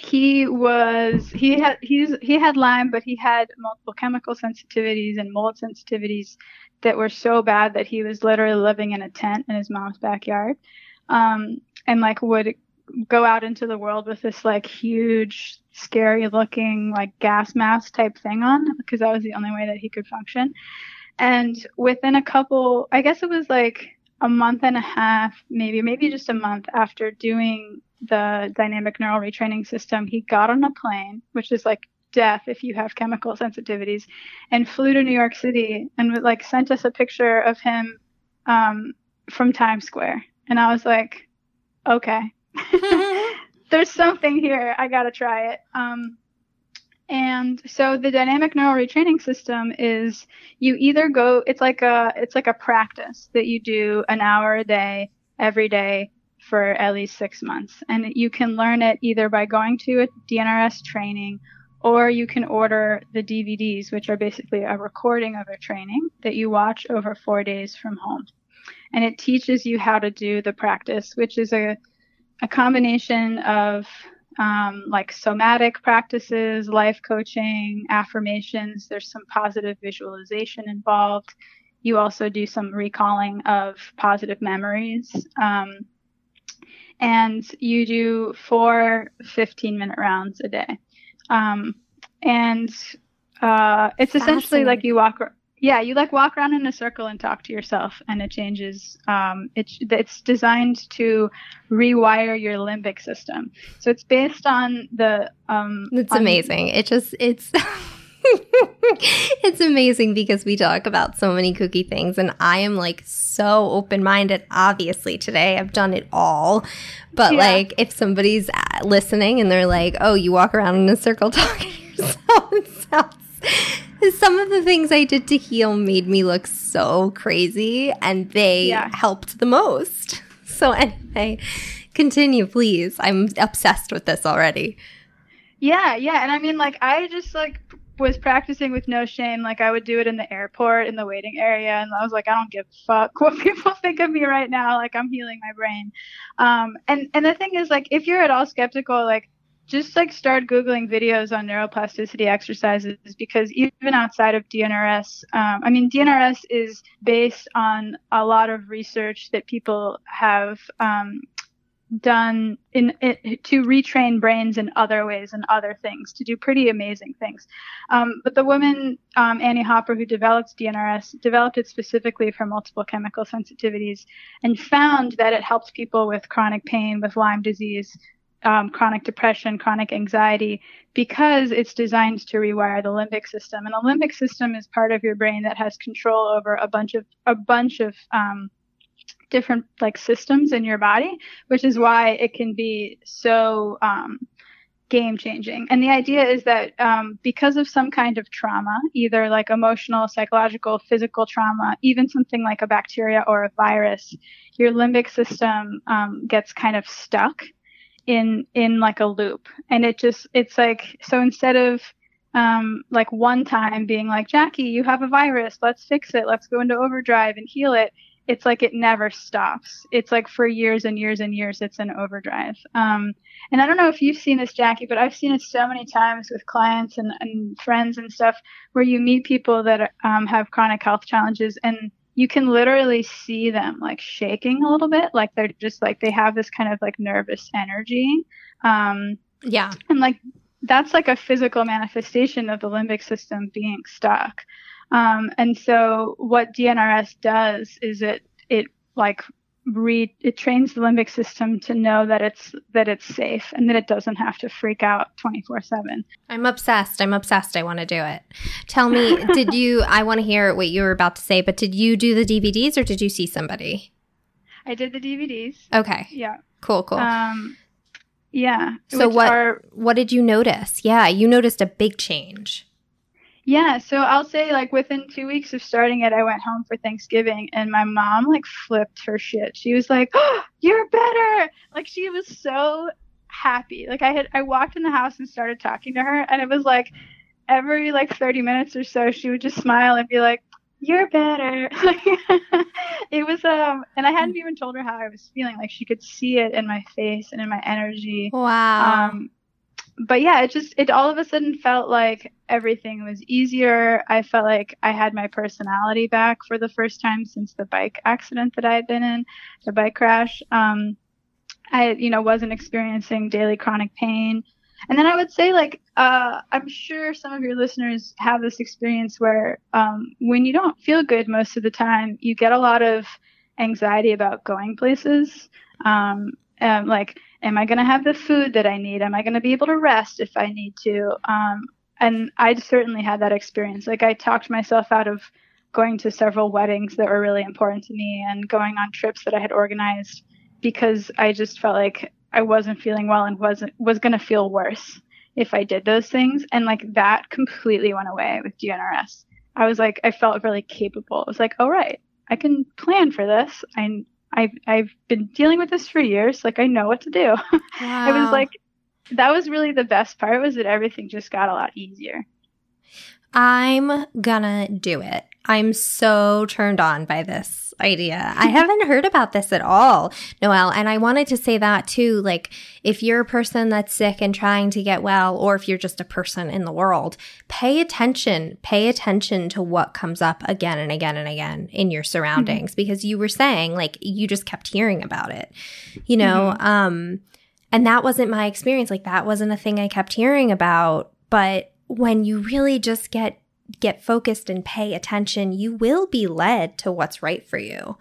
Speaker 2: he was he had he's he had Lyme, but he had multiple chemical sensitivities and mold sensitivities that were so bad that he was literally living in a tent in his mom's backyard, um, and like would go out into the world with this like huge, scary looking like gas mask type thing on because that was the only way that he could function. And within a couple, I guess it was like a month and a half, maybe maybe just a month after doing the dynamic neural retraining system, he got on a plane, which is like death if you have chemical sensitivities, and flew to New York City and like sent us a picture of him um, from Times Square. And I was like, okay, there's something here. I gotta try it. Um, and so the dynamic neural retraining system is you either go it's like a it's like a practice that you do an hour a day every day for at least six months. And you can learn it either by going to a DNRS training or you can order the DVDs, which are basically a recording of a training that you watch over four days from home. And it teaches you how to do the practice, which is a, a combination of um, like somatic practices, life coaching, affirmations. There's some positive visualization involved. You also do some recalling of positive memories. Um, and you do four 15 minute rounds a day. Um, and uh, it's essentially like you walk, yeah, you like walk around in a circle and talk to yourself, and it changes. Um, it's it's designed to rewire your limbic system. So it's based on the. Um,
Speaker 1: it's
Speaker 2: on
Speaker 1: amazing. It just it's. it's amazing because we talk about so many kooky things, and I am like so open minded. Obviously, today I've done it all. But yeah. like, if somebody's uh, listening and they're like, oh, you walk around in a circle talking to yourself, sounds, some of the things I did to heal made me look so crazy, and they yeah. helped the most. So, anyway, continue, please. I'm obsessed with this already.
Speaker 2: Yeah, yeah. And I mean, like, I just like was practicing with no shame. Like, I would do it in the airport, in the waiting area. And I was like, I don't give a fuck what people think of me right now. Like, I'm healing my brain. Um, and, and the thing is, like, if you're at all skeptical, like, just like start googling videos on neuroplasticity exercises because even outside of DNRS, um, I mean DNRS is based on a lot of research that people have um, done in, to retrain brains in other ways and other things to do pretty amazing things. Um, but the woman um, Annie Hopper who developed DNRS developed it specifically for multiple chemical sensitivities and found that it helps people with chronic pain, with Lyme disease, um, chronic depression, chronic anxiety, because it's designed to rewire the limbic system. And the limbic system is part of your brain that has control over a bunch of a bunch of um, different like systems in your body, which is why it can be so um, game changing. And the idea is that um, because of some kind of trauma, either like emotional, psychological, physical trauma, even something like a bacteria or a virus, your limbic system um, gets kind of stuck in in like a loop. And it just it's like so instead of um, like one time being like jackie you have a virus. Let's fix it. Let's go into overdrive and heal it it's like it never stops. It's like for years and years and years it's an overdrive. Um, and i don't know if you've seen this jackie but i've seen it so many times with clients and, and friends and stuff where you meet people that um, have chronic health challenges and you can literally see them like shaking a little bit like they're just like they have this kind of like nervous energy. Um
Speaker 1: yeah.
Speaker 2: and like that's like a physical manifestation of the limbic system being stuck um and so what dnrs does is it it like read it trains the limbic system to know that it's that it's safe and that it doesn't have to freak out 24/7.
Speaker 1: I'm obsessed. I'm obsessed. I want to do it. Tell me, did you I want to hear what you were about to say, but did you do the DVDs or did you see somebody?
Speaker 2: I did the DVDs.
Speaker 1: Okay.
Speaker 2: Yeah.
Speaker 1: Cool, cool.
Speaker 2: Um yeah.
Speaker 1: So what are, what did you notice? Yeah, you noticed a big change.
Speaker 2: Yeah, so I'll say like within two weeks of starting it, I went home for Thanksgiving and my mom like flipped her shit. She was like, oh, "You're better!" Like she was so happy. Like I had I walked in the house and started talking to her, and it was like every like 30 minutes or so, she would just smile and be like, "You're better." it was um, and I hadn't even told her how I was feeling. Like she could see it in my face and in my energy.
Speaker 1: Wow.
Speaker 2: Um, but yeah, it just it all of a sudden felt like everything was easier. I felt like I had my personality back for the first time since the bike accident that I had been in, the bike crash. Um, I you know wasn't experiencing daily chronic pain. And then I would say, like, uh, I'm sure some of your listeners have this experience where um, when you don't feel good most of the time, you get a lot of anxiety about going places. Um, um, like, am I going to have the food that I need? Am I going to be able to rest if I need to? Um, and I certainly had that experience. Like I talked myself out of going to several weddings that were really important to me and going on trips that I had organized because I just felt like I wasn't feeling well and wasn't was going to feel worse if I did those things. And like that completely went away with DNRS. I was like, I felt really capable. I was like, oh right, I can plan for this. I I've I've been dealing with this for years. Like I know what to do. Wow. it was like that was really the best part was that everything just got a lot easier.
Speaker 1: I'm gonna do it. I'm so turned on by this idea. I haven't heard about this at all, Noelle. And I wanted to say that too. Like, if you're a person that's sick and trying to get well, or if you're just a person in the world, pay attention. Pay attention to what comes up again and again and again in your surroundings mm-hmm. because you were saying, like, you just kept hearing about it, you know? Mm-hmm. Um, and that wasn't my experience. Like, that wasn't a thing I kept hearing about. But when you really just get get focused and pay attention, you will be led to what's right for you.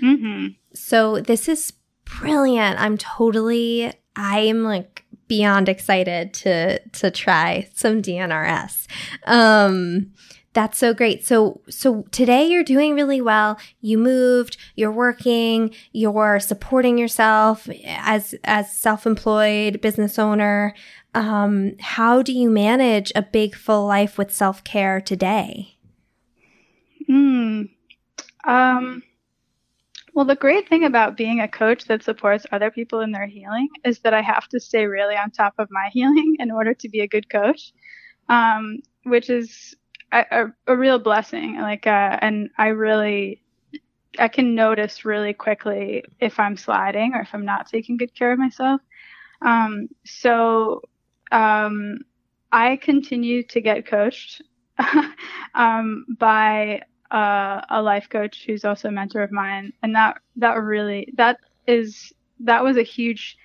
Speaker 2: Mm-hmm.
Speaker 1: So this is brilliant. I'm totally, I am like beyond excited to to try some DNRS. Um, that's so great. So so today you're doing really well. You moved, you're working, you're supporting yourself as as self-employed business owner um, how do you manage a big full life with self care today?
Speaker 2: Hmm. Um, Well, the great thing about being a coach that supports other people in their healing is that I have to stay really on top of my healing in order to be a good coach, um, which is a, a, a, real blessing. Like, uh, and I really, I can notice really quickly if I'm sliding or if I'm not taking good care of myself. Um, so, um, I continue to get coached um, by uh, a life coach who's also a mentor of mine, and that that really that is that was a huge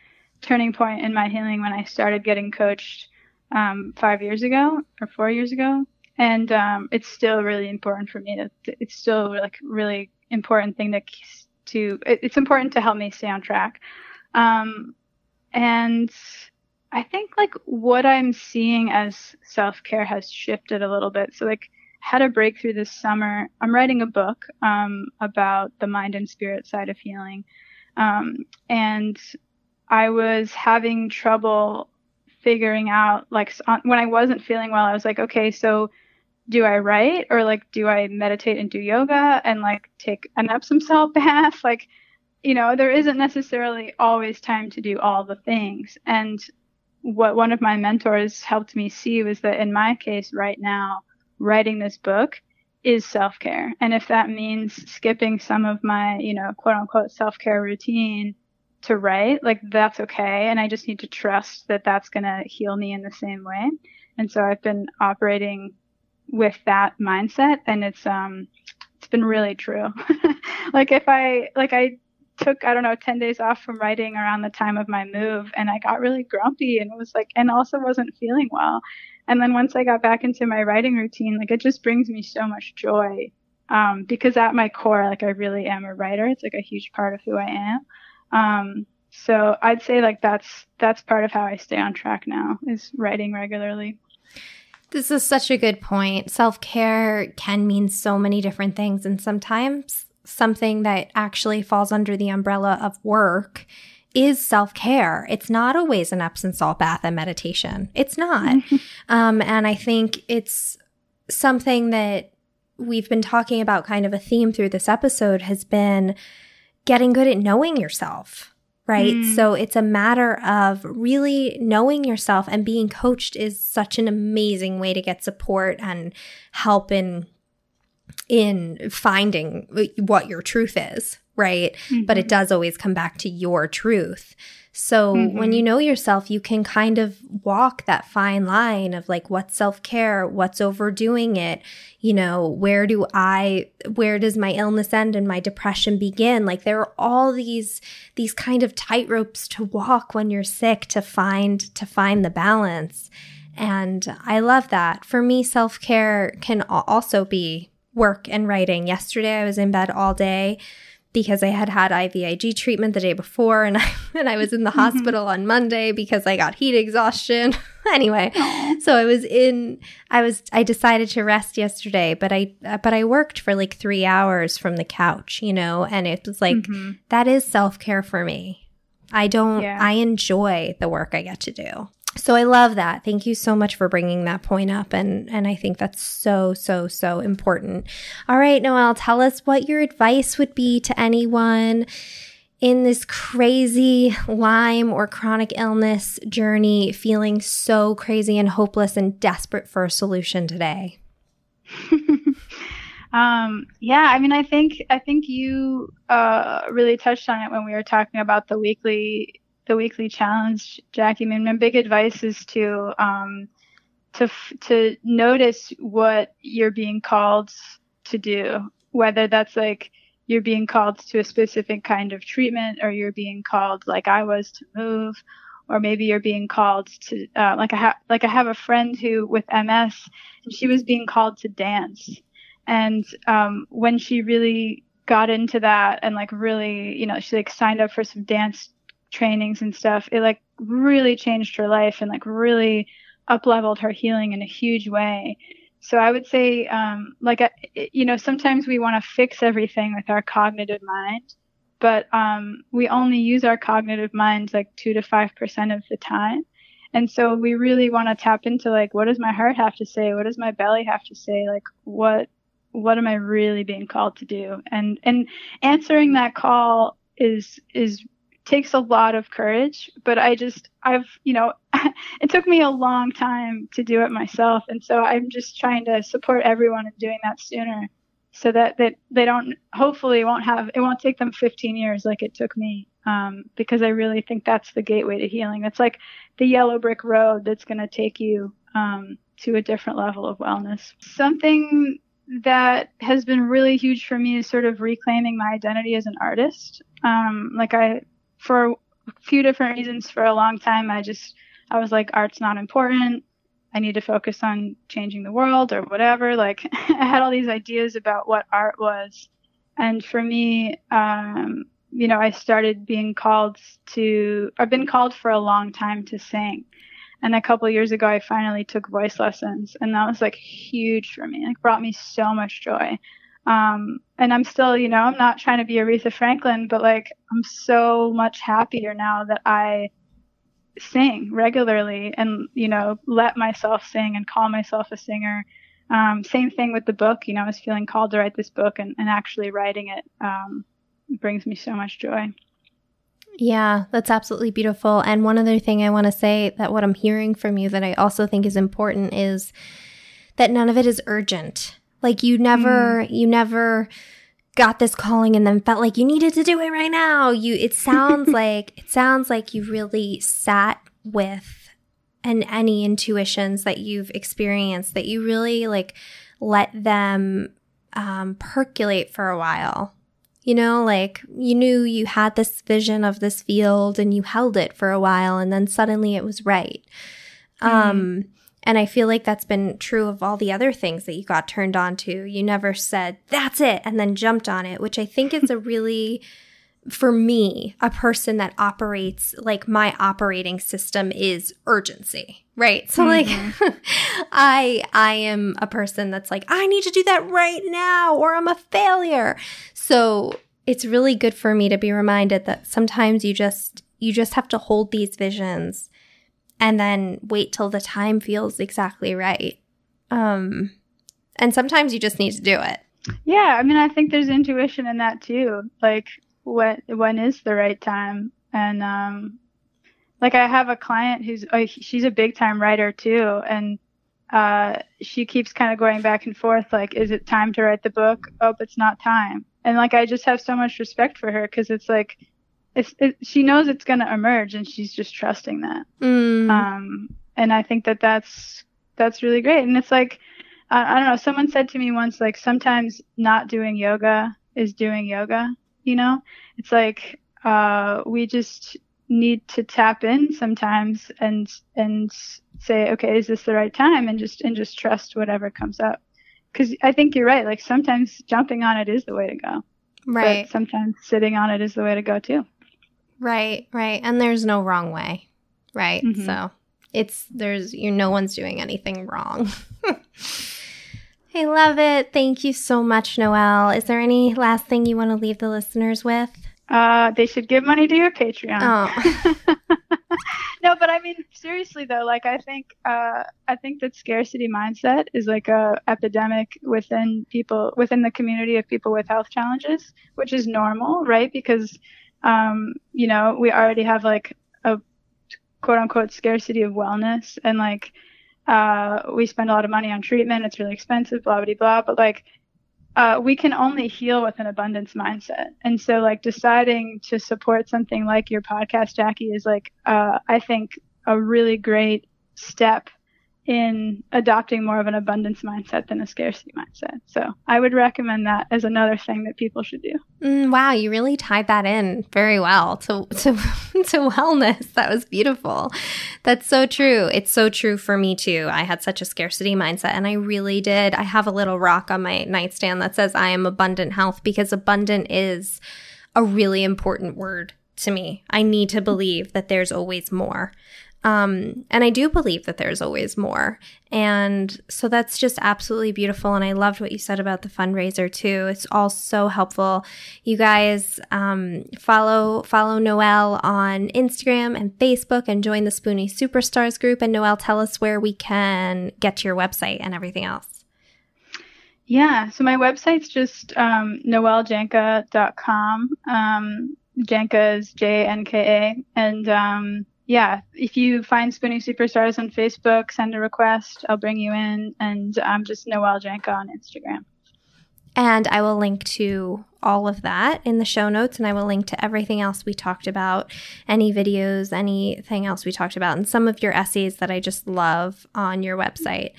Speaker 2: turning point in my healing when I started getting coached um, five years ago or four years ago, and um, it's still really important for me. To, it's still like really important thing to to it's important to help me stay on track, um, and I think like what I'm seeing as self care has shifted a little bit. So like had a breakthrough this summer. I'm writing a book um, about the mind and spirit side of healing. Um, and I was having trouble figuring out, like, when I wasn't feeling well, I was like, okay, so do I write or like do I meditate and do yoga and like take an Epsom salt bath? Like, you know, there isn't necessarily always time to do all the things. And what one of my mentors helped me see was that in my case right now, writing this book is self care. And if that means skipping some of my, you know, quote unquote self care routine to write, like that's okay. And I just need to trust that that's going to heal me in the same way. And so I've been operating with that mindset and it's, um, it's been really true. like if I, like I took, I don't know, 10 days off from writing around the time of my move and I got really grumpy and was like, and also wasn't feeling well. And then once I got back into my writing routine, like it just brings me so much joy. Um, because at my core, like I really am a writer. It's like a huge part of who I am. Um, so I'd say like that's that's part of how I stay on track now is writing regularly.
Speaker 1: This is such a good point. Self care can mean so many different things, and sometimes something that actually falls under the umbrella of work is self care. It's not always an Epsom salt bath and meditation. It's not. um, and I think it's something that we've been talking about kind of a theme through this episode has been getting good at knowing yourself. Right. Mm. So it's a matter of really knowing yourself and being coached is such an amazing way to get support and help in in finding what your truth is right? Mm-hmm. But it mm-hmm. does always come back to your truth. So mm-hmm. when you know yourself, you can kind of walk that fine line of like what's self care, what's overdoing it, you know, where do I, where does my illness end and my depression begin? Like there are all these, these kind of tightropes to walk when you're sick to find, to find the balance. And I love that. For me, self care can also be work and writing. Yesterday, I was in bed all day because I had had IVIG treatment the day before and I, and I was in the mm-hmm. hospital on Monday because I got heat exhaustion. anyway, so I was in I was I decided to rest yesterday, but I but I worked for like 3 hours from the couch, you know, and it was like mm-hmm. that is self-care for me. I don't yeah. I enjoy the work I get to do. So I love that. Thank you so much for bringing that point up. And, and I think that's so, so, so important. All right, Noelle, tell us what your advice would be to anyone in this crazy Lyme or chronic illness journey, feeling so crazy and hopeless and desperate for a solution today.
Speaker 2: um, yeah, I mean, I think, I think you, uh, really touched on it when we were talking about the weekly the weekly challenge, Jackie. I mean, my big advice is to um, to to notice what you're being called to do, whether that's like you're being called to a specific kind of treatment, or you're being called, like I was, to move, or maybe you're being called to, uh, like I have, like I have a friend who with MS, and she was being called to dance, and um, when she really got into that and like really, you know, she like signed up for some dance trainings and stuff, it like really changed her life and like really up leveled her healing in a huge way. So I would say, um, like, you know, sometimes we want to fix everything with our cognitive mind, but um, we only use our cognitive minds like two to five percent of the time. And so we really want to tap into like, what does my heart have to say? What does my belly have to say? Like, what what am I really being called to do? And and answering that call is is takes a lot of courage, but I just I've, you know, it took me a long time to do it myself and so I'm just trying to support everyone in doing that sooner so that that they don't hopefully won't have it won't take them 15 years like it took me um, because I really think that's the gateway to healing. It's like the yellow brick road that's going to take you um, to a different level of wellness. Something that has been really huge for me is sort of reclaiming my identity as an artist. Um, like I, for a few different reasons, for a long time, I just I was like, art's not important. I need to focus on changing the world or whatever. Like I had all these ideas about what art was, and for me, um, you know, I started being called to. I've been called for a long time to sing, and a couple years ago, I finally took voice lessons, and that was like huge for me. Like brought me so much joy. Um, and I'm still, you know, I'm not trying to be Aretha Franklin, but like I'm so much happier now that I sing regularly and you know let myself sing and call myself a singer. Um, same thing with the book. You know, I was feeling called to write this book, and, and actually writing it um, brings me so much joy.
Speaker 1: Yeah, that's absolutely beautiful. And one other thing I want to say that what I'm hearing from you that I also think is important is that none of it is urgent. Like you never, mm. you never got this calling and then felt like you needed to do it right now. You, it sounds like, it sounds like you really sat with and any intuitions that you've experienced that you really like let them um, percolate for a while you know, like you knew you had this vision of this field and you held it for a while and then suddenly it was right. Mm. And I feel like that's been true of all the other things that you got turned on to. You never said, that's it, and then jumped on it, which I think is a really, for me, a person that operates like my operating system is urgency right so mm-hmm. like i i am a person that's like i need to do that right now or i'm a failure so it's really good for me to be reminded that sometimes you just you just have to hold these visions and then wait till the time feels exactly right. Um and sometimes you just need to do it.
Speaker 2: Yeah i mean i think there's intuition in that too. Like when when is the right time? And um like I have a client who's uh, she's a big time writer too, and uh, she keeps kind of going back and forth like, is it time to write the book? Oh, it's not time. And like I just have so much respect for her because it's like, it's it, she knows it's gonna emerge and she's just trusting that.
Speaker 1: Mm.
Speaker 2: Um, and I think that that's that's really great. And it's like, I, I don't know. Someone said to me once like sometimes not doing yoga is doing yoga. You know, it's like uh, we just need to tap in sometimes and and say okay is this the right time and just and just trust whatever comes up because i think you're right like sometimes jumping on it is the way to go
Speaker 1: right
Speaker 2: but sometimes sitting on it is the way to go too
Speaker 1: right right and there's no wrong way right mm-hmm. so it's there's you no one's doing anything wrong I love it. Thank you so much, Noelle. Is there any last thing you want to leave the listeners with?
Speaker 2: Uh, they should give money to your Patreon. Oh. no, but I mean seriously though, like I think uh, I think that scarcity mindset is like a epidemic within people within the community of people with health challenges, which is normal, right? Because um, you know we already have like a quote unquote scarcity of wellness, and like uh, we spend a lot of money on treatment. It's really expensive, blah blah blah. But like uh, we can only heal with an abundance mindset. And so, like, deciding to support something like your podcast, Jackie, is like, uh, I think, a really great step in adopting more of an abundance mindset than a scarcity mindset. So I would recommend that as another thing that people should do.
Speaker 1: Mm, wow, you really tied that in very well to, to to wellness. That was beautiful. That's so true. It's so true for me too. I had such a scarcity mindset and I really did. I have a little rock on my nightstand that says I am abundant health because abundant is a really important word to me. I need to believe that there's always more. Um, and I do believe that there's always more. And so that's just absolutely beautiful. And I loved what you said about the fundraiser too. It's all so helpful. You guys, um, follow, follow Noelle on Instagram and Facebook and join the Spoonie Superstars group. And Noelle, tell us where we can get to your website and everything else.
Speaker 2: Yeah, so my website's just um, noeljanka.com. Um, Janka is J N K A. And um, yeah, if you find Spoonie Superstars on Facebook, send a request. I'll bring you in. And I'm just Noelle Janka on Instagram.
Speaker 1: And I will link to all of that in the show notes, and I will link to everything else we talked about any videos, anything else we talked about, and some of your essays that I just love on your website.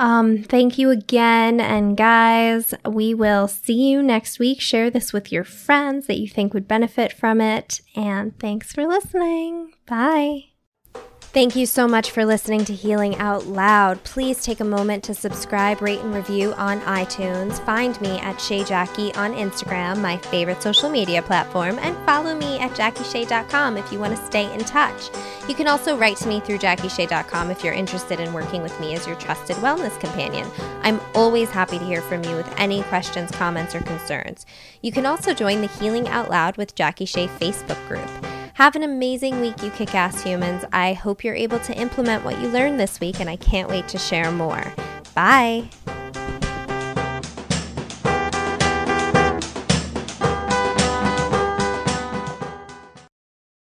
Speaker 1: Um, thank you again. And guys, we will see you next week. Share this with your friends that you think would benefit from it. And thanks for listening. Bye. Thank you so much for listening to Healing Out Loud. Please take a moment to subscribe, rate, and review on iTunes. Find me at Shay Jackie on Instagram, my favorite social media platform, and follow me at JackieShay.com if you want to stay in touch. You can also write to me through JackieShay.com if you're interested in working with me as your trusted wellness companion. I'm always happy to hear from you with any questions, comments, or concerns. You can also join the Healing Out Loud with Jackie Shay Facebook group. Have an amazing week, you kick ass humans. I hope you're able to implement what you learned this week, and I can't wait to share more. Bye.